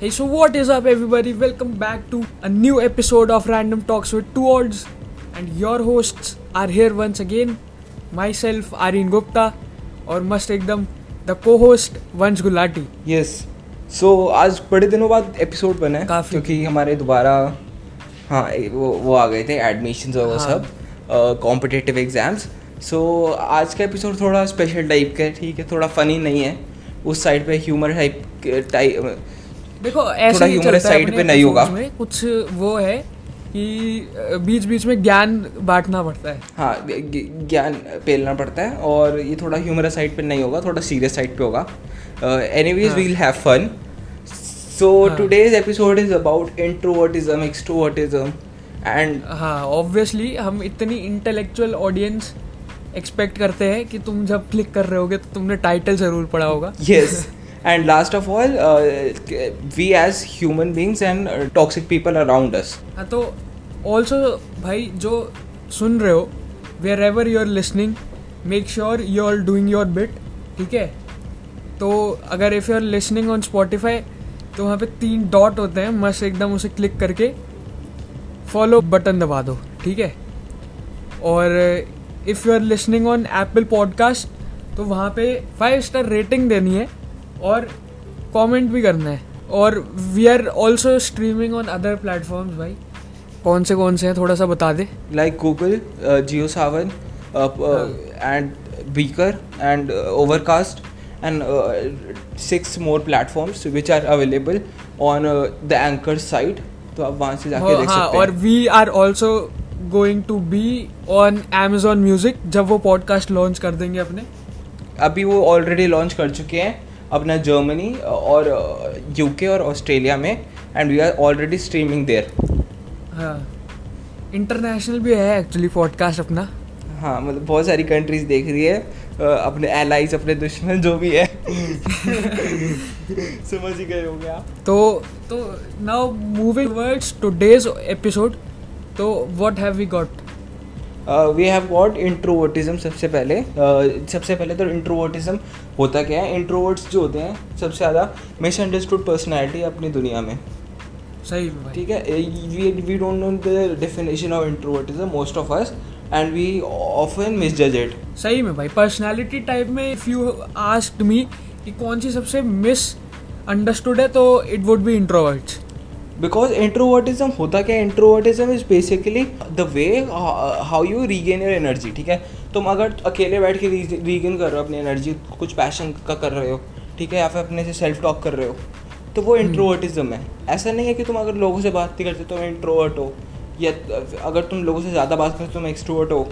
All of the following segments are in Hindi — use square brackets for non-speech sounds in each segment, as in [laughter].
Hey, so what is up, everybody? Welcome back to a new episode of Random Talks with Two Odds, and your hosts are here once again. Myself, Aryan Gupta, और मस्त एकदम द को होस्ट वंश गुलाटी यस सो आज बड़े दिनों बाद एपिसोड बना है काफ़ी। क्योंकि हमारे दोबारा हाँ वो वो आ गए थे एडमिशन्स और वो हाँ। सब कॉम्पिटिटिव एग्ज़ाम्स सो आज का एपिसोड थोड़ा स्पेशल टाइप का है ठीक है थोड़ा फनी नहीं है उस साइड पे ह्यूमर टाइप टाइप देखो ऐसे ही चलता है पे नहीं होगा। कुछ वो है कि बीच बीच में ज्ञान बांटना पड़ता है हाँ ज्ञान पेलना पड़ता है और ये थोड़ा ह्यूमरस साइड पे नहीं होगा थोड़ा सीरियस साइड पे होगा एनीवेज हाँ। वील हैव फन सो हाँ। Today's episode is about introvertism extrovertism and हाँ ऑब्वियसली हम इतनी इंटेलेक्चुअल ऑडियंस एक्सपेक्ट करते हैं कि तुम जब क्लिक कर रहे होगे तो तुमने टाइटल ज़रूर पढ़ा होगा yes yes [laughs] and last of all uh, we as human beings and uh, toxic people around us. हाँ तो ऑल्सो भाई जो सुन रहे हो wherever you are listening make sure you are doing your bit ठीक है? तो अगर if you are listening on Spotify तो वहाँ पे तीन डॉट होते हैं मस्त एकदम उसे क्लिक करके फॉलो बटन दबा दो ठीक है? और if you are listening on Apple podcast तो वहाँ पे फाइव स्टार रेटिंग देनी है और कमेंट भी करना है। और we are also streaming on other platforms भाई। कौन से कौन से हैं थोड़ा सा बता दे। Like Google Jio Saavn and Breaker and Overcast and uh, six more platforms which are available on uh, the anchor site. तो आप वहाँ से जाके हाँ देख हाँ, सकते और we are also going to be on Amazon music जब वो पॉडकास्ट लॉन्च कर देंगे अपने। अभी वो ऑलरेडी लॉन्च कर चुके हैं। अपना जर्मनी और यूके और ऑस्ट्रेलिया में and we are already streaming there हाँ। इंटरनेशनल भी है एक्चुअली पॉडकास्ट अपना। हाँ मतलब बहुत सारी कंट्रीज़ देख रही है अपने एलाइज अपने दुश्मन जो भी है। [laughs] समझ ही गए होंगे आप। तो तो now moving words today's episode तो what have we got we have got introvertism सबसे पहले। Uh, सबसे पहले तो इंट्रोवर्टिज्म होता क्या है? इंट्रोवर्ट्स जो होते हैं सबसे ज़्यादा मिसअंडरस्टूड पर्सनैलिटी अपनी दुनिया में। सही ठीक है? We we don't know the definition of introvertism most of us and we often misjudge it सही में भाई। पर्सनालिटी टाइप में इफ़ यू आस्क्ड मी कि कौन सी सबसे मिस अंडरस्टूड है तो it would be introverts because introvertism होता क्या introvertism is basically the way how you regain your energy ठीक है? तुम अगर अकेले बैठ के रीगेन कर रहे हो अपनी एनर्जी कुछ पैशन का कर रहे हो ठीक है? या फिर अपने से सेल्फ टॉक कर रहे हो तो वो इंट्रोवर्टिज्म है। ऐसा नहीं है कि तुम अगर लोगों से बात नहीं करते तो इंट्रोवर्ट हो या अगर तुम लोगों से ज़्यादा बात करते हो तुम एक्सट्रोवर्ट हो।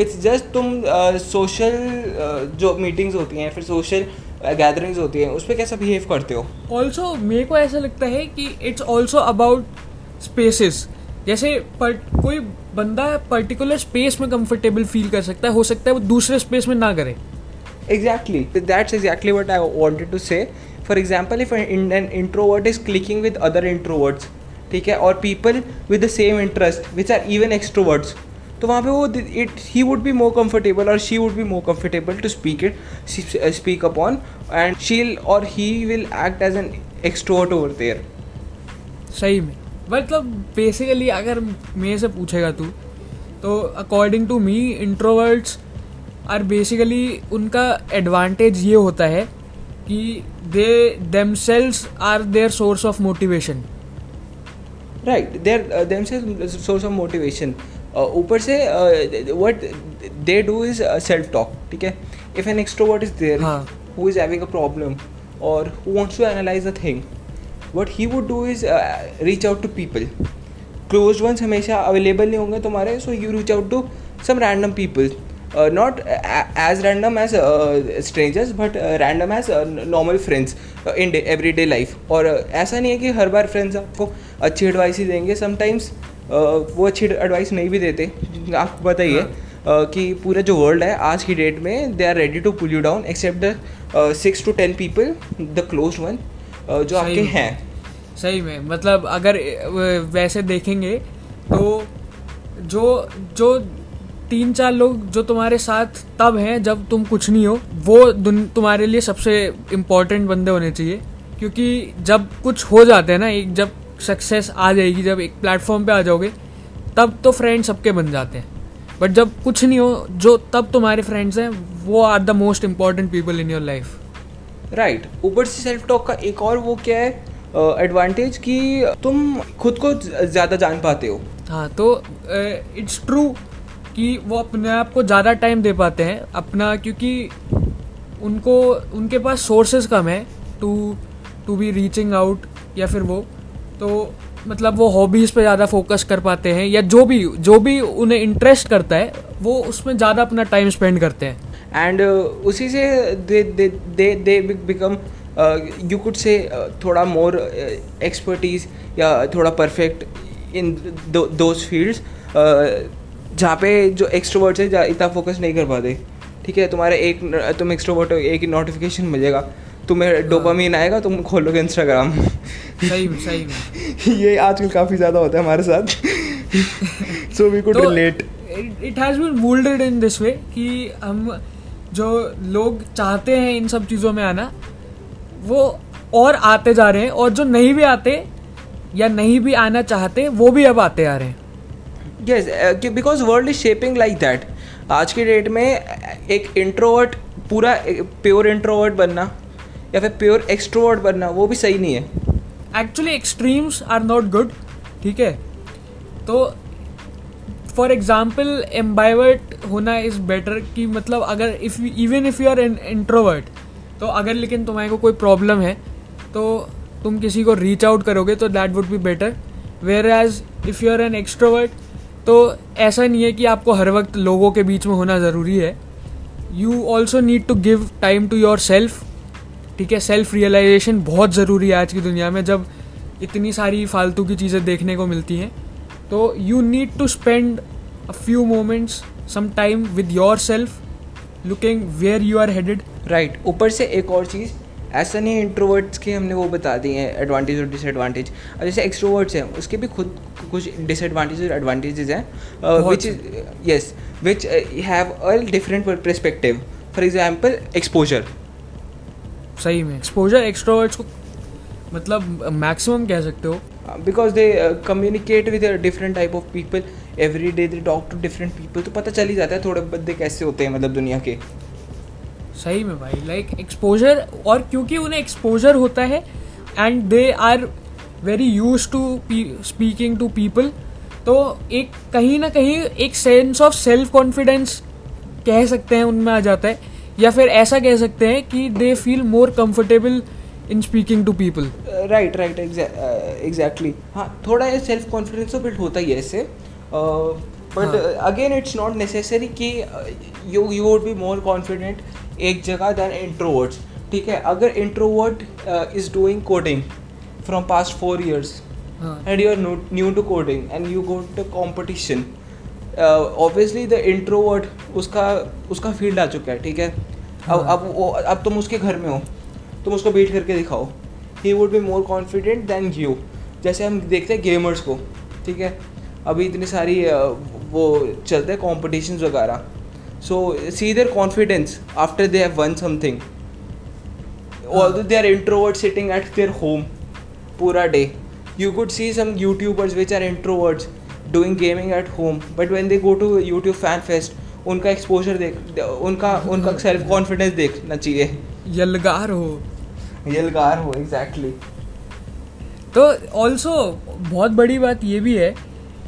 इट्स जस्ट तुम सोशल uh, uh, जो मीटिंग्स होती हैं फिर सोशल गैदरिंग्स होती हैं उस पर कैसा बिहेव करते हो? ऑल्सो मेरे को ऐसा लगता है कि इट्स ऑल्सो अबाउट स्पेसिस जैसे पर, कोई बंदा पर्टिकुलर स्पेस में कंफर्टेबल फील कर सकता है हो सकता है वो दूसरे स्पेस में ना करे। Exactly that's exactly what I wanted to say for example if an introvert is clicking with other introverts ठीक है और people with the same interest which are even extroverts तो वहाँ पे वो it he would be more comfortable और she would be more comfortable to speak it speak upon and she'll और he will act as an extrovert over there सही में। मतलब बेसिकली अगर मेरे से पूछेगा तू तो according to me introverts are basically उनका एडवांटेज ये होता है कि they themselves are their source of motivation right their them से सोर्स ऑफ़ मोटिवेशन ऊपर से what they do is self talk ठीक है? If an extrovert is there who. Is having a problem और who wants to analyse a thing what he would do is reach out to people close ones हमेशा अवेलेबल नहीं होंगे तुम्हारे so you reach out to some random people not as random as strangers but random as normal friends in every day life और ऐसा नहीं है कि हर बार फ्रेंड्स आपको अच्छी एडवाइस ही देंगे. समटाइम्स वो अच्छी एडवाइस नहीं भी देते। आपको बताइए हाँ। कि पूरा जो वर्ल्ड है आज की डेट में they are ready to pull you down except the six to ten people the close one जो आपके हैं। सही में। मतलब अगर वैसे देखेंगे तो जो जो तीन चार लोग जो तुम्हारे साथ तब हैं जब तुम कुछ नहीं हो वो तुम्हारे लिए सबसे इम्पोर्टेंट बंदे होने चाहिए। क्योंकि जब कुछ हो जाते हैं ना एक जब सक्सेस आ जाएगी जब एक प्लेटफॉर्म पे आ जाओगे तब तो फ्रेंड सबके बन जाते हैं। बट जब कुछ नहीं हो जो तब तुम्हारे फ्रेंड्स हैं वो are the most important people in your life right ऊपर से सेल्फ टॉक का एक और वो क्या है? एडवांटेज uh, कि तुम खुद को ज़्यादा जान पाते हो। हाँ तो इट्स uh, ट्रू कि वो अपने आप को ज़्यादा टाइम दे पाते हैं। अपना क्योंकि उनको उनके पास सोर्सेज कम है to to be reaching out या फिर वो। तो मतलब वो हॉबीज़ पे ज़्यादा फोकस कर पाते हैं या जो भी जो भी उन्हें इंटरेस्ट करता है वो उसमें ज़्यादा अपना टाइम स्पेंड करते हैं। एंड uh, उसी से they they they they become you could say थोड़ा मोर एक्सपर्टीज uh, या थोड़ा परफेक्ट इन दोज फील्ड्स जहाँ पे जो एक्सट्रोवर्ट्स है इतना फोकस नहीं कर पाते। ठीक है तुम्हारे एक तुम एक्सट्रोवर्ट हो एक नोटिफिकेशन मिलेगा। तुम्हें डोपामीन हाँ। आएगा तुम खोलोगे इंस्टाग्राम सही सही में। [laughs] ये आजकल काफ़ी ज़्यादा होता है हमारे साथ। So we could relate it has been moulded in this way कि हम जो लोग चाहते हैं इन सब चीज़ों में आना वो और आते जा रहे हैं और जो नहीं भी आते या नहीं भी आना चाहते वो भी अब आते आ रहे हैं। Yes because world is shaping like that आज के डेट में एक इंट्रोवर्ट पूरा प्योर इंट्रोवर्ट बनना या फिर प्योर एक्सट्रोवर्ट बनना, वो भी सही नहीं है। Actually extremes are not good ठीक है? तो फॉर एग्ज़ाम्पल एम्बाइवर्ट होना इज़ बेटर कि मतलब अगर if even if you are introvert तो अगर लेकिन तुम्हारे को कोई प्रॉब्लम है तो तुम किसी को रीच आउट करोगे तो that would be better whereas if you are an extrovert तो ऐसा नहीं है कि आपको हर वक्त लोगों के बीच में होना ज़रूरी है। You also need to give time to yourself ठीक है सेल्फ रियलाइजेशन बहुत ज़रूरी है आज की दुनिया में जब इतनी सारी फालतू की चीज़ें देखने को मिलती हैं तो you need to spend a few moments some time with yourself looking where you are headed right ऊपर से एक और चीज़ ऐसा नहीं इंट्रोवर्ट्स के हमने वो बता दिए हैं एडवांटेज और डिसएडवांटेज और जैसे एक्सट्रोवर्ट्स हैं उसके भी खुद कुछ डिसएडवांटेज और एडवांटेजेस हैं which is yes which have a different perspective for example exposure सही में। एक्सपोजर एक्सट्रोवर्ट्स को मतलब मैक्सिमम कह सकते हो। Because they communicate with different type of people every day they talk to different people तो पता चल ही जाता है थोड़े बंदे कैसे होते हैं मतलब दुनिया के। सही में भाई लाइक like, एक्सपोजर और क्योंकि उन्हें एक्सपोजर होता है and they are very use to speaking to people तो एक कहीं ना कहीं एक सेंस ऑफ़ सेल्फ कॉन्फिडेंस कह सकते हैं उनमें आ जाता है। या फिर ऐसा कह सकते हैं कि they feel more comfortable in speaking to people right right exactly हाँ थोड़ा ये सेल्फ कॉन्फिडेंस तो बिल्ड होता ही है इससे। But again it's not necessary कि you you would be more confident एक जगह दैन इंट्रोवर्ड्स ठीक है अगर introvert is doing coding from past four years and you are new to coding and you go to competition obviously the introvert उसका उसका फ़ील्ड आ चुका है ठीक है? अब अब वो, अब तुम उसके घर में हो। तुम उसको बैठ करके दिखाओ। He would be more confident then you जैसे हम देखते हैं गेमर्स को, ठीक है? अभी इतनी सारी वो चलते हैं कॉम्पिटिशन वगैरह। So see their confidence after they have won something although they are introvert sitting at their home पूरा day you could see some YouTubers which are introverts doing gaming at home but when they go to YouTube fan fest उनका एक्सपोजर देख उनका उनका सेल्फ कॉन्फिडेंस देखना चाहिए। यलगार हो। यलगार हो एग्जैक्टली exactly. तो ऑल्सो बहुत बड़ी बात ये भी है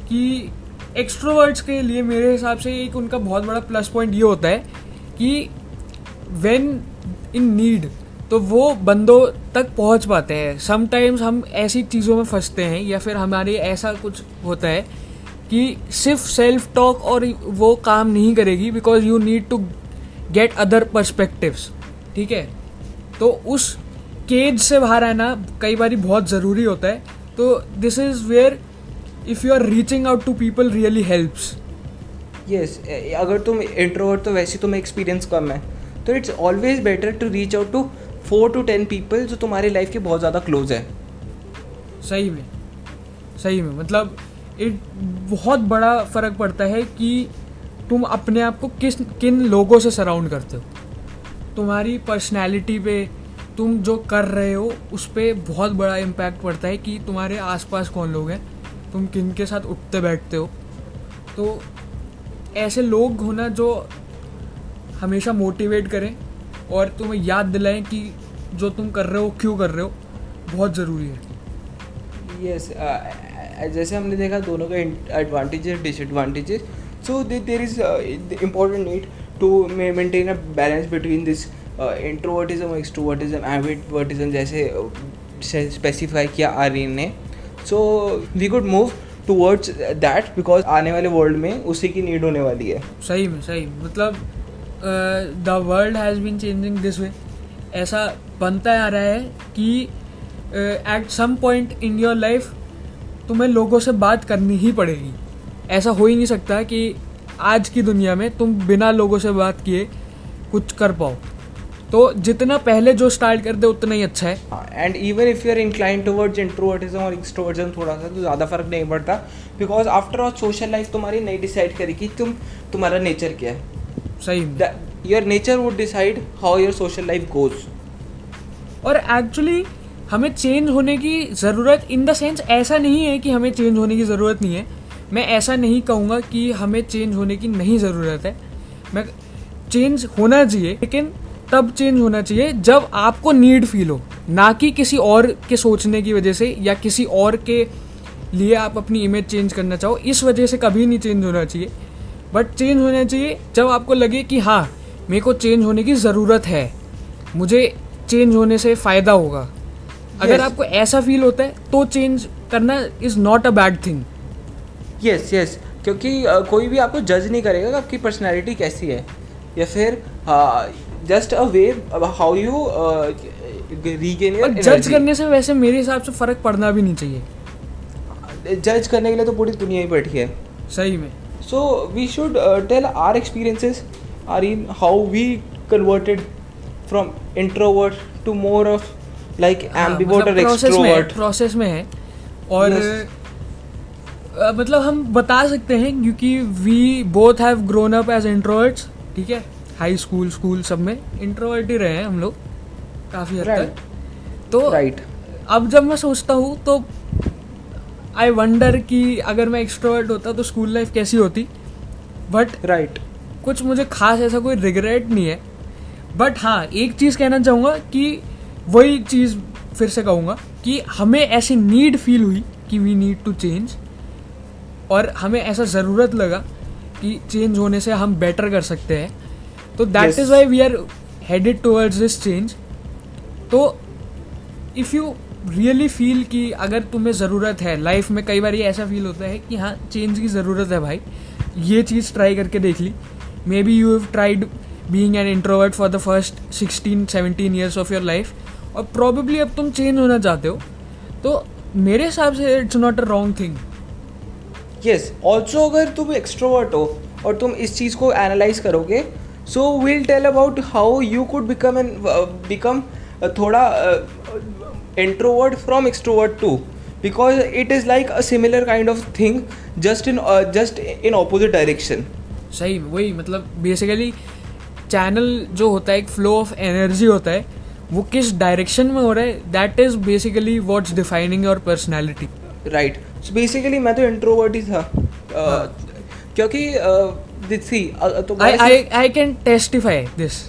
कि एक्सट्रोवर्ट्स के लिए मेरे हिसाब से एक उनका बहुत बड़ा प्लस पॉइंट ये होता है कि वेन इन नीड तो वो बंदों तक पहुँच पाते हैं। समटाइम्स हम ऐसी चीज़ों में फंसते हैं या फिर हमारे ऐसा कुछ होता है कि सिर्फ़ सेल्फ टॉक और वो काम नहीं करेगी because you need to get other perspectives ठीक है? तो उस केज से बाहर आना कई बार बहुत ज़रूरी होता है। तो this is where if you are reaching out to people really helps yes अगर तुम इंट्रोवर्ट तो वैसे तुम्हें एक्सपीरियंस कम है। तो it's always better to reach out to four to ten people जो तुम्हारी लाइफ के बहुत ज़्यादा क्लोज है। सही में सही में मतलब एक बहुत बड़ा फ़र्क पड़ता है कि तुम अपने आप को किस, किन लोगों से सराउंड करते हो। तुम्हारी पर्सनैलिटी पे तुम जो कर रहे हो, उस पर बहुत बड़ा इम्पैक्ट पड़ता है कि तुम्हारे आसपास कौन लोग हैं, तुम किन के साथ उठते बैठते हो। तो ऐसे लोग होना जो हमेशा मोटिवेट करें और तुम्हें याद दिलाएँ कि जो तुम कर रहे हो, क्यों कर रहे हो, बहुत ज़रूरी है। यस जैसे हमने देखा, दोनों का advantages disadvantages so there is important need to maintain a balance between this introvertism extrovertism ambivertism जैसे स्पेसिफाई किया आर्यन ने। So we good move towards that because आने वाले वर्ल्ड में उसी की नीड होने वाली है। सही में, सही मतलब the world has been changing this way ऐसा बनता आ रहा है कि at some point in your life तुम्हें लोगों से बात करनी ही पड़ेगी। ऐसा हो ही नहीं सकता कि आज की दुनिया में तुम बिना लोगों से बात किए कुछ कर पाओ। तो जितना पहले जो स्टार्ट कर दे उतना ही अच्छा है। And even if you are incline towards introvertism और एक्सट्रोवर्टिज्म थोड़ा सा तो ज़्यादा फ़र्क नहीं पड़ता। Because after all social life तुम्हारी नहीं डिसाइड करेगी तुम तुम्हारा नेचर क्या है। सही your nature would decide how your social life goes और एक्चुअली हमें चेंज होने की ज़रूरत इन द सेंस ऐसा नहीं है कि हमें चेंज होने की ज़रूरत नहीं है। मैं ऐसा नहीं कहूँगा कि हमें चेंज होने की नहीं ज़रूरत है। मैं चेंज होना चाहिए, लेकिन तब चेंज होना चाहिए जब आपको नीड फील हो। ना कि किसी और के सोचने की वजह से या किसी और के लिए आप अपनी इमेज चेंज करना चाहो। इस वजह से कभी नहीं चेंज होना चाहिए। बट चेंज होना चाहिए जब आपको लगे कि हाँ मेरे को चेंज होने की ज़रूरत है। मुझे चेंज होने से फ़ायदा होगा। अगर आपको ऐसा फील होता है तो चेंज करना is not a bad thing yes yes क्योंकि uh, कोई भी आपको जज नहीं करेगा कि आपकी पर्सनैलिटी कैसी है. या फिर just a way how you regain जज करने से वैसे मेरे हिसाब से फ़र्क पड़ना भी नहीं चाहिए. जज करने के लिए तो पूरी दुनिया ही बैठी है. सही में. So we should tell our experiences are in how we converted from introvert to more of like ambivert और एक्सट्रोवर्ट प्रोसेस में है और yes. मतलब हम बता सकते हैं क्योंकि we both have grown up as introverts ठीक है? हाई स्कूल स्कूल सब में इंट्रोवर्ट ही रहे हैं हम लोग काफ़ी हद तक। तो राइट अब जब मैं सोचता हूँ तो आई वंडर कि अगर मैं एक्सट्रोवर्ट होता तो स्कूल लाइफ कैसी होती? बट राइट कुछ मुझे खास ऐसा कोई रिग्रेट नहीं है। बट हाँ एक चीज़ कहना चाहूँगा कि वही चीज़ फिर से कहूँगा कि हमें ऐसी नीड फील हुई कि वी नीड टू चेंज और हमें ऐसा ज़रूरत लगा कि चेंज होने से हम बेटर कर सकते हैं। तो that is why we are headed towards this change तो इफ़ यू रियली फील कि अगर तुम्हें ज़रूरत है लाइफ में कई बार ये ऐसा फील होता है कि हाँ चेंज की ज़रूरत है भाई ये चीज़ ट्राई करके देख ली। May be you have tried being an introvert for the first sixteen seventeen years of your life और प्रॉबेबली अब तुम चेंज होना चाहते हो। तो मेरे हिसाब से it's not a wrong thing yes also अगर तुम एक्सट्रोवर्ट हो और तुम इस चीज़ को एनालाइज करोगे so we'll tell about how you could become an become थोड़ा introvert from extrovert to because it is like a similar kind of thing just in just in opposite direction सही वही मतलब बेसिकली चैनल जो होता है एक फ्लो ऑफ़ एनर्जी होता है वो किस डायरेक्शन में हो रहा है? That is basically what's defining your personality right so basically मैं तो इंट्रोवर्ट ही था। Uh, हाँ. क्योंकि सी uh, तो I I can testify this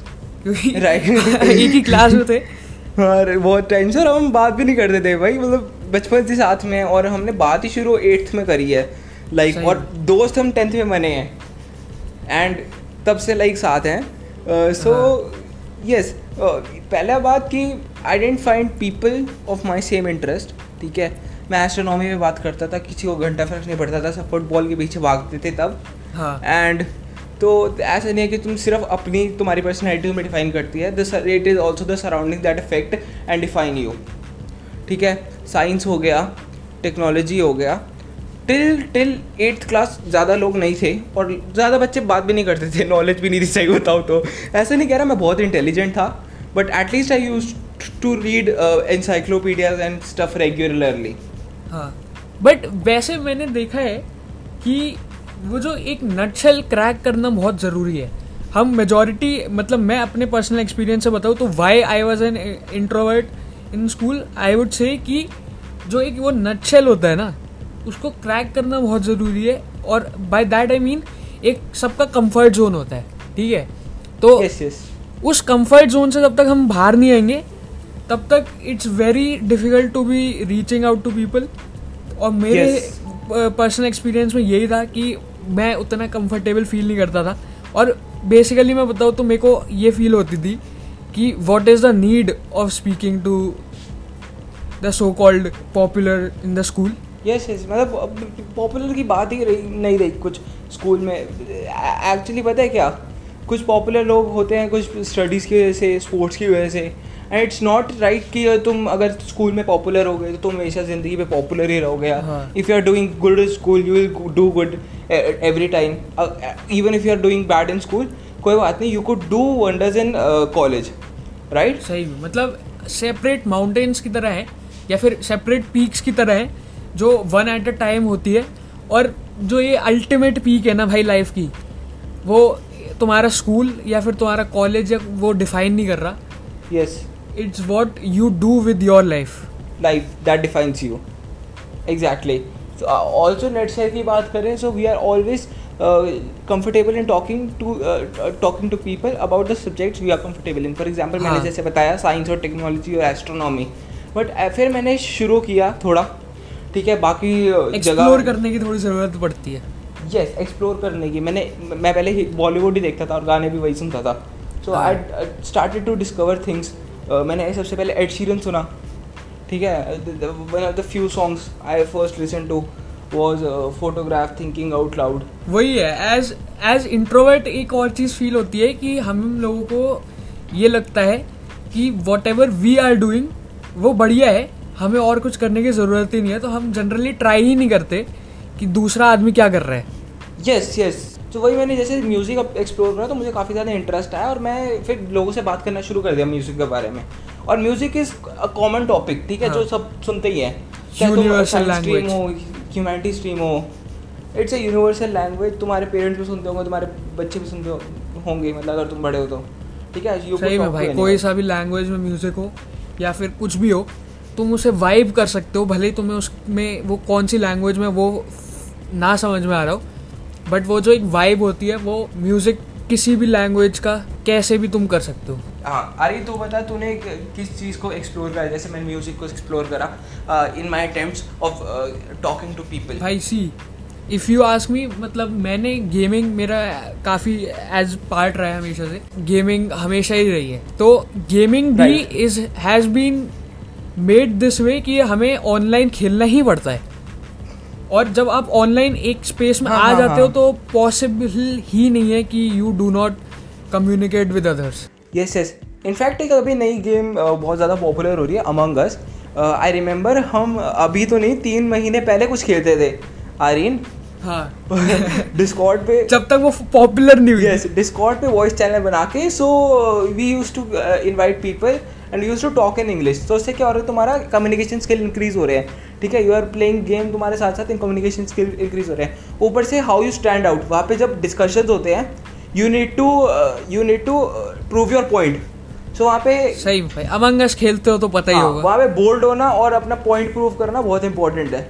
एक ही क्लास में थे। अरे बहुत टाइम सर हम बात भी नहीं करते थे भाई। मतलब बचपन से साथ में और हमने बात ही शुरू एट्थ में करी है। लाइक like, और दोस्त हम टेंथ में बने हैं। एंड तब से लाइक साथ हैं। सो यस पहला बात कि I didn't find people of my same interest ठीक है? मैं एस्ट्रोनॉमी में बात करता था किसी को घंटा फ़र्क नहीं पड़ता था सब फुटबॉल के पीछे भागते थे तब। हाँ। एंड. तो ऐसा नहीं है कि तुम सिर्फ़ अपनी तुम्हारी पर्सनैलिटी में डिफाइन करती है this it is also the surrounding that affect and define you ठीक है? साइंस हो गया टेक्नोलॉजी हो गया। टिल टिल एट्थ क्लास ज़्यादा लोग नहीं थे और ज़्यादा बच्चे बात भी नहीं करते थे नॉलेज भी नहीं थी सही बताऊँ तो। ऐसा नहीं कह रहा मैं बहुत इंटेलिजेंट था but at least I use to read encyclopedias and stuff regularly हाँ। बट वैसे मैंने देखा है कि वो जो एक नटशेल क्रैक करना बहुत ज़रूरी है। हम मेजोरिटी मतलब मैं अपने पर्सनल एक्सपीरियंस से बताऊँ तो why I was an introvert in school I would say कि जो एक वो नटशेल होता है ना उसको क्रैक करना बहुत ज़रूरी है और बाय दैट आई मीन एक सबका कंफर्ट जोन होता है। ठीक है? तो यस यस उस कंफर्ट जोन से जब तक हम बाहर नहीं आएँगे तब तक it's very difficult to be reaching out to people और मेरे Yes. पर्सनल एक्सपीरियंस में यही था कि मैं उतना कंफर्टेबल फील नहीं करता था। और बेसिकली मैं बताऊँ तो मेरे को ये फील होती थी कि what is the need of speaking to the so called popular in the school yes yes मतलब पॉपुलर की बात ही रही नहीं रही कुछ स्कूल में। एक्चुअली पता है क्या? कुछ पॉपुलर लोग होते हैं कुछ स्टडीज़ की वजह से स्पोर्ट्स की वजह से एंड इट्स नॉट राइट कि तुम अगर स्कूल में पॉपुलर हो गए तो तुम हमेशा ज़िंदगी में पॉपुलर ही रहोगे हाँ। If you are doing good in school you will do good every time even if you are doing bad in school कोई बात नहीं you could do wonders in college right सही मतलब सेपरेट माउंटेन्स की तरह है या फिर सेपरेट पीक्स की तरह है जो वन एट अ टाइम होती है और जो ये अल्टीमेट पीक है ना भाई लाइफ की वो तुम्हारा स्कूल या फिर तुम्हारा कॉलेज या वो डिफाइन नहीं कर रहा। Yes it's what you do with your life life that defines you exactly also net share की बात करें so we are always comfortable in talking to talking to people about the subjects we are comfortable in for example मैंने हाँ. जैसे बताया साइंस और टेक्नोलॉजी और एस्ट्रोनॉमी बट फिर मैंने शुरू किया थोड़ा ठीक है? बाकी uh, जगह करने की थोड़ी ज़रूरत पड़ती है। यस एक्सप्लोर करने की। मैंने मैं पहले बॉलीवुड ही देखता था और गाने भी वही सुनता था। So. I started to discover things मैंने सबसे पहले एड शीरन सुना। ठीक है? One of the few songs I first listen to was photograph thinking out loud वही है। एज एज इंट्रोवर्ट एक और चीज़ फील होती है कि हम लोगों को ये लगता है कि whatever we are doing वो बढ़िया है। हमें और कुछ करने की ज़रूरत ही नहीं है। तो हम जनरली ट्राई ही नहीं करते कि दूसरा आदमी क्या कर रहा है। यस यस तो वही मैंने जैसे म्यूज़िक एक्सप्लोर करा तो मुझे काफ़ी ज़्यादा इंटरेस्ट आया और मैं फिर लोगों से बात करना शुरू कर दिया म्यूज़िक के बारे में। और music is a common topic ठीक है हाँ. जो सब सुनते ही हैं। language. हो ह्यूमैनिटी स्ट्रीम हो इट्स अ यूनिवर्सल लैंग्वेज तुम्हारे पेरेंट्स भी सुनते होंगे तुम्हारे बच्चे भी सुनते होंगे मतलब अगर तुम बड़े हो तो। ठीक है could सही में भाई कोई सा भी लैंग्वेज में म्यूज़िक हो या फिर कुछ भी हो तुम उसे वाइब कर सकते हो भले ही तुम्हें उसमें वो कौन सी लैंग्वेज में वो ना समझ में आ रहा हो। बट वो जो एक वाइब होती है वो म्यूज़िक किसी भी लैंग्वेज का कैसे भी तुम कर सकते हो। हाँ अरे तू बता तूने किस चीज़ को एक्सप्लोर करा? जैसे मैंने म्यूज़िक को एक्सप्लोर करा in my attempts of talking to people भाई see if you ask me मतलब मैंने गेमिंग मेरा काफ़ी एज पार्ट रहा है हमेशा से। गेमिंग हमेशा ही रही है। तो गेमिंग भी is has been made this way कि हमें ऑनलाइन खेलना ही पड़ता है। और जब आप ऑनलाइन एक स्पेस में हाँ, आ हाँ, जाते हो हाँ। तो पॉसिबल ही नहीं है कि you do not communicate with others yes yes in fact एक अभी नई गेम बहुत ज़्यादा पॉपुलर हो रही है अमंग अस आई रिमेंबर हम अभी तो नहीं तीन महीने पहले कुछ खेलते थे आरीन हाँ। [laughs] डिस्कॉर्ड पे जब तक वो पॉपुलर नहीं हुई। यस डिस्कॉर्ड पे वॉइस चैनल बना के so we use to invite people and use to talk in English तो उससे क्या हो रहा है तुम्हारा कम्युनिकेशन स्किल इंक्रीज हो रहे हैं। ठीक है यू आर प्लेइंग गेम तुम्हारे साथ साथ इन कम्युनिकेशन स्किल इंक्रीज हो रहे हैं। ऊपर से हाउ यू स्टैंड आउट वहाँ पे जब डिस्कशन होते हैं you need to you need to prove your point so वहाँ पे सही भाई अमंग अस खेलते हो तो पता ही हाँ, होगा। वहाँ पे बोल्ड होना और अपना पॉइंट प्रूव करना बहुत इंपॉर्टेंट है।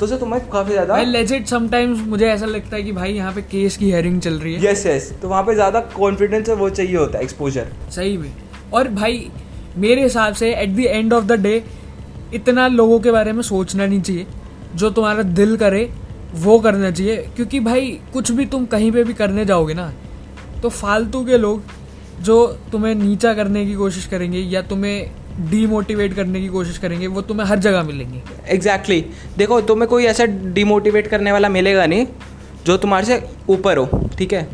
तो उससे तुम्हें काफ़ी ज़्यादा भाई लेजिट समटाइम्स मुझे ऐसा लगता है कि भाई यहाँ पे केस की हेयरिंग चल रही है। यस यस तो वहाँ पे ज़्यादा कॉन्फिडेंस वो चाहिए होता है एक्सपोजर सही में। और भाई मेरे हिसाब से at the end of the day इतना लोगों के बारे में सोचना नहीं चाहिए। जो तुम्हारा दिल करे वो करना चाहिए। क्योंकि भाई कुछ भी तुम कहीं पे भी करने जाओगे ना तो फालतू के लोग जो तुम्हें नीचा करने की कोशिश करेंगे या तुम्हें डीमोटिवेट करने की कोशिश करेंगे वो तुम्हें हर जगह मिलेंगे। Exactly exactly. देखो तुम्हें कोई ऐसा डिमोटिवेट करने वाला मिलेगा नहीं जो तुम्हारे से ऊपर हो ठीक है?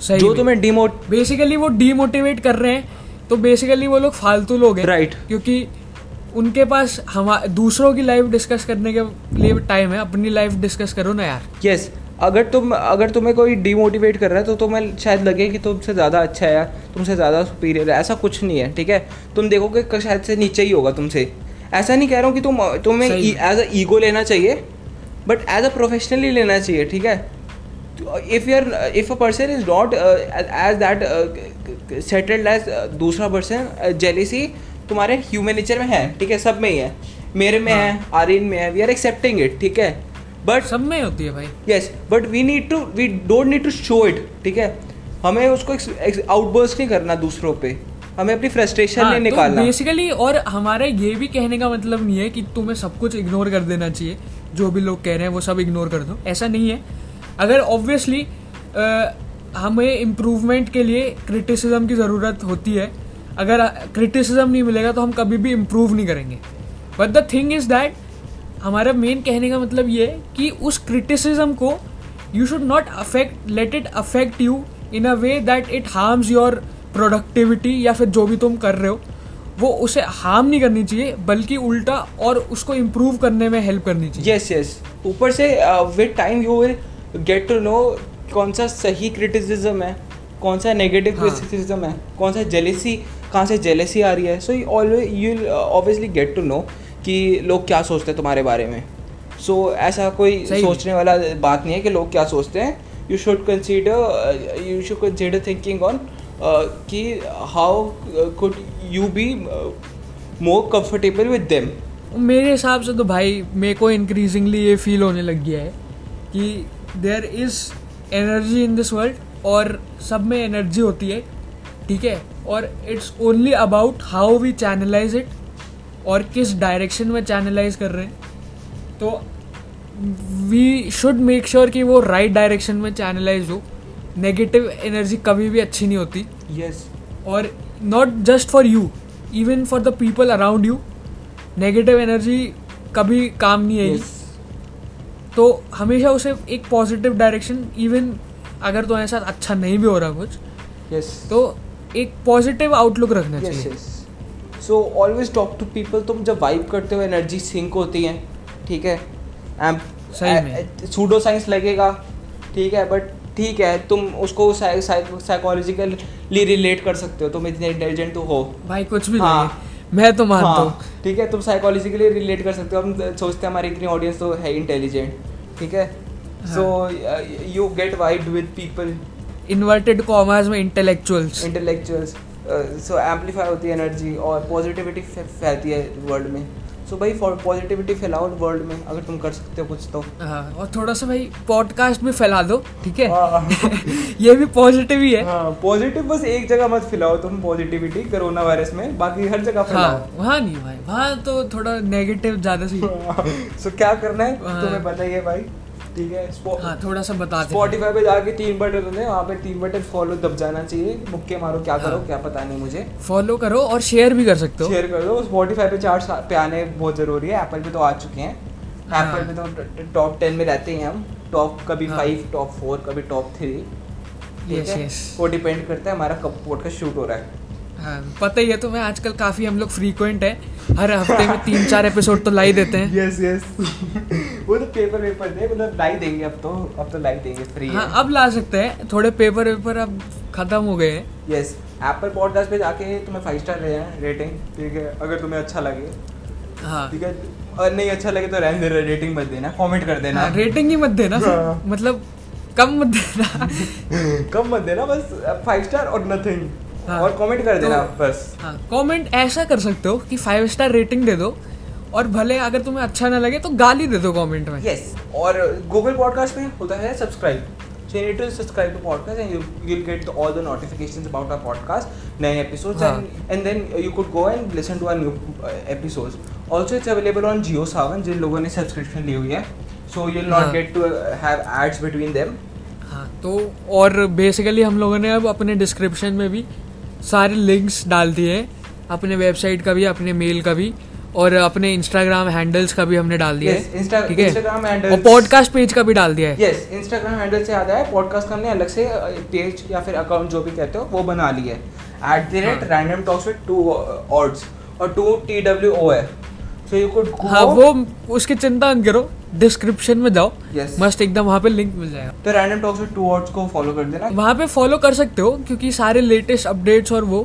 सही जो तुम्हें डिमोट बेसिकली वो डीमोटिवेट कर रहे हैं तो बेसिकली वो लोग फालतू लोग हैं। Right Right. क्योंकि उनके पास हम दूसरों की लाइफ डिस्कस करने के लिए टाइम है अपनी लाइफ डिस्कस करो ना यार। यस yes, अगर तुम अगर तुम्हें कोई डिमोटिवेट कर रहा है तो तुम्हें शायद लगे कि तुमसे ज़्यादा अच्छा है यार तुमसे ज़्यादा सुपीरियर है ऐसा कुछ नहीं है ठीक है? तुम देखोगे कि शायद से नीचे ही होगा तुमसे। ऐसा नहीं कह रहा हूँ कि तुम तुम्हें एज अ ईगो लेना चाहिए बट एज अ प्रोफेशनली लेना चाहिए ठीक है? If you're if a person is not as uh, settled as uh, दूसरा person uh, jealousy तुम्हारे ह्यूमन नेचर में है ठीक है? सब में ही है। मेरे में हाँ. है। आर्यन में है वी आर एक्सेप्टिंग इट ठीक है? बट सब में होती है भाई। Yes but we need to we don't need to show it ठीक है? हमें उसको आउटबर्स नहीं करना दूसरों पे। हमें अपनी फ्रस्ट्रेशन हाँ, नहीं निकालना। बेसिकली और हमारा ये भी कहने का मतलब नहीं है कि तुम्हें सब कुछ इग्नोर कर देना चाहिए। जो भी लोग कह रहे हैं वो सब इग्नोर कर दो। ऐसा नहीं है। अगर ऑब्वियसली हमें इम्प्रूवमेंट के लिए क्रिटिसिज्म की ज़रूरत होती है अगर क्रिटिसिज्म नहीं मिलेगा तो हम कभी भी इम्प्रूव नहीं करेंगे। But the thing is that हमारा मेन कहने का मतलब ये है कि उस क्रिटिसिज्म को you should not affect let it affect you in a way that it harms your productivity या फिर जो भी तुम कर रहे हो वो उसे हार्म नहीं करनी चाहिए बल्कि उल्टा और उसको इम्प्रूव करने में हेल्प करनी चाहिए। यस यस ऊपर से with time you will get to know कौन सा सही क्रिटिसिज्म है कौन सा नेगेटिव हाँ. क्रिटिसिज्म है कौन सा जेलेसी कहाँ से जेलेसी आ रही है? So always you obviously get to know कि लोग क्या सोचते हैं तुम्हारे बारे में। सो so, ऐसा कोई सोचने वाला बात नहीं है कि लोग क्या सोचते हैं। You should consider you should consider thinking on कि how could you be more comfortable with them मेरे हिसाब से तो भाई मेरे को इंक्रीजिंगली ये फील होने लग गया है कि there is energy in this world और सब में एनर्जी होती है ठीक है? और it's only about how we channelise it और किस डायरेक्शन में चैनलाइज कर रहे हैं। तो वी शुड मेक श्योर कि वो राइट right डायरेक्शन में चैनलाइज हो। नेगेटिव एनर्जी कभी भी अच्छी नहीं होती। Yes yes. और not just for you even for the people around you negative energy कभी काम नहीं आएगी। यस तो हमेशा उसे एक पॉजिटिव डायरेक्शन इवन अगर तुम्हारे साथ अच्छा नहीं भी हो रहा कुछ यस yes. तो एक पॉजिटिव आउटलुक रखना चाहिए। So always talk to people तुम जब वाइब करते हो एनर्जी सिंक होती है ठीक है? सही सूडो साइंस लगेगा ठीक है? बट ठीक है तुम उसको साइकोलॉजिकली रिलेट कर सकते हो। तुम इतने इंटेलिजेंट तो हो। भाई कुछ भी हाँ। मैं तो मानता हूँ। हाँ। ठीक है तुम साइकोलॉजिकली रिलेट कर सकते हो। हम सोचते हैं हमारी इतनी ऑडियंस तो है इंटेलिजेंट ठीक है? uh, so you get vibe with people inverted commas में इंटेलेक्चुअल्स इंटेलेक्चुअल्स सो एम्पलीफाई होती है एनर्जी और पॉजिटिविटी फैलती है वर्ल्ड में. सो भाई पॉजिटिविटी फैलाओ वर्ल्ड में अगर तुम कर सकते हो कुछ तो. हाँ और थोड़ा सा भाई पॉडकास्ट भी फैला दो ठीक है? हाँ [laughs] ये भी पॉजिटिव ही है। पॉजिटिव बस एक जगह मत फैलाओ तुम पॉजिटिविटी कोरोना वायरस में बाकी हर जगह हाँ फैलाओ। वहाँ नहीं भाई वहाँ तो थोड़ा नेगेटिव ज़्यादा सही सो [laughs] क्या करना है? हाँ। तुम्हें पता ही है भाई। ठीक है हाँ थोड़ा सा बताते हैं। स्पॉटिफाई पे जाके तीन बटन होते हैं वहाँ पे तीन बटन फॉलो दब जाना चाहिए मुक्के मारो क्या करो हाँ। क्या पता नहीं मुझे फॉलो करो और शेयर भी कर सकते हो शेयर कर दो स्पॉटिफाई पे चार्ट पे आने बहुत ज़रूरी है एप्पल पे तो आ चुके हैं हाँ। एप्पल पे तो टॉप टेन में रहते हैं हम टॉप कभी हाँ। फाइव टॉप फोर कभी टॉप थ्री. वो डिपेंड करता है हमारा कब पॉडकास्ट शूट हो रहा है हाँ पता ही है तुम्हें आजकल काफ़ी हम लोग फ्रीक्वेंट है। हर हफ़्ते में तीन चार एपिसोड तो लाई देते हैं। यस यस वो तो पेपर वेपर दे मतलब लाई देंगे अब तो अब तो लाई देंगे फ्री हाँ अब ला सकते हैं। थोड़े पेपर वेपर अब खत्म हो गए हैं। यस एप्पल पॉडकास्ट पे जाके तुम्हें फाइव स्टार दे रेटिंग ठीक है? अगर तुम्हें अच्छा लगे। हाँ। ठीक है? और नहीं अच्छा लगे तो रहने दे रेटिंग मत देना कमेंट कर देना। हाँ, रेटिंग ही मत देना। हाँ। मतलब कम मत देना। [laughs] कम मत देना बस फाइव स्टार और नथिंग हाँ। और कमेंट कर देना तो- बस। हाँ, कमेंट ऐसा कर सकते हो कि फाइव स्टार रेटिंग दे दो और भले अगर तुम्हें अच्छा ना लगे तो गाली दे दो कमेंट में। यस और गूगल पॉडकास्ट पे होता है subscribe subscribe to podcast and you will get all the notification about our podcast नए episodes and then you could go and listen to our new episodes also it's available on Jio Saavn जिन लोगों ने सब्सक्रिप्शन ली हुई है। So you not get to have ads between them हाँ तो और बेसिकली हम लोगों ने अब अपने डिस्क्रिप्शन में भी सारे लिंक्स डाल दिए हैं। अपने वेबसाइट का भी अपने मेल का भी और अपने इंस्टाग्राम हैंडल्स का भी हमने डाल दिया Yes, है। Insta- ठीक है? और पॉडकास्ट पेज का भी डाल दिया है। यस इंस्टाग्राम हैंडल से आता है। पॉडकास्ट का हमने अलग से पेज या फिर अकाउंट जो भी कहते हो वो बना लिया है। एट द रेट हाँ. Random talks with two words और टू टी डब्ल्यू ओ है। सो यू कुड हाँ वो उसकी चिंता मत करो। डिस्क्रिप्शन में जाओ। Yes. मस्त एकदम वहाँ पे लिंक मिल जाएगा। तो random talks with two words को फॉलो कर देना। वहाँ पे फॉलो कर सकते हो क्योंकि सारे लेटेस्ट अपडेट्स और वो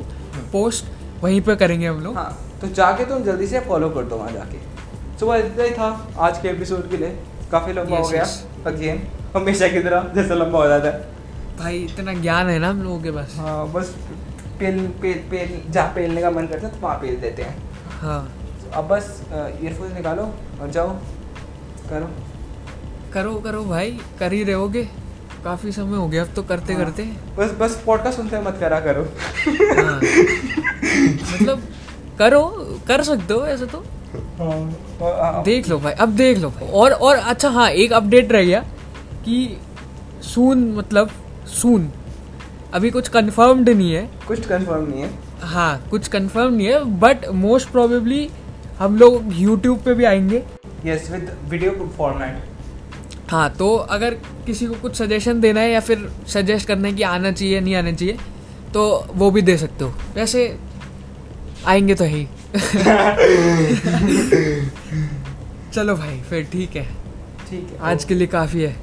पोस्ट वहीं पे करेंगे हम लोग। हाँ तो जाके तुम जल्दी से फॉलो कर दो वहाँ जाके। सो बस इतना ही था आज के एपिसोड के लिए। काफ़ी लंबा yes, हो Yes, गया। yes. अगेन हमेशा की तरह जैसे लंबा हो जाता है। भाई इतना ज्ञान है ना हम लोगों के पास। हाँ बस पेल पेल पेल जहाँ पेलने का मन करता है तो वहाँ पेल देते हैं। हाँ। अब बस ईयरफोन निकालो और जाओ। करो। करो करो भाई कर ही रहोगे काफ़ी समय हो गया अब तो करते हाँ। करते। बस बस पॉडकास्ट सुनते मत करा करो। हाँ। मतलब करो कर सकते हो ऐसे तो। हाँ देख लो भाई अब देख लो भाई। और और अच्छा हाँ एक अपडेट रह गया कि सून मतलब सून अभी कुछ कंफर्म्ड नहीं है। कुछ कंफर्म नहीं है। हाँ कुछ कंफर्म नहीं है बट मोस्ट प्रोबेबली हम लोग यूट्यूब पे भी आएँगे। यस विद वीडियो फॉर्मेट हाँ तो अगर किसी को कुछ सजेशन देना है या फिर सजेस्ट करना है कि आना चाहिए नहीं आना चाहिए तो वो भी दे सकते हो। वैसे आएँगे तो ही [laughs] चलो भाई फिर ठीक है। ठीक है आज के लिए काफ़ी है।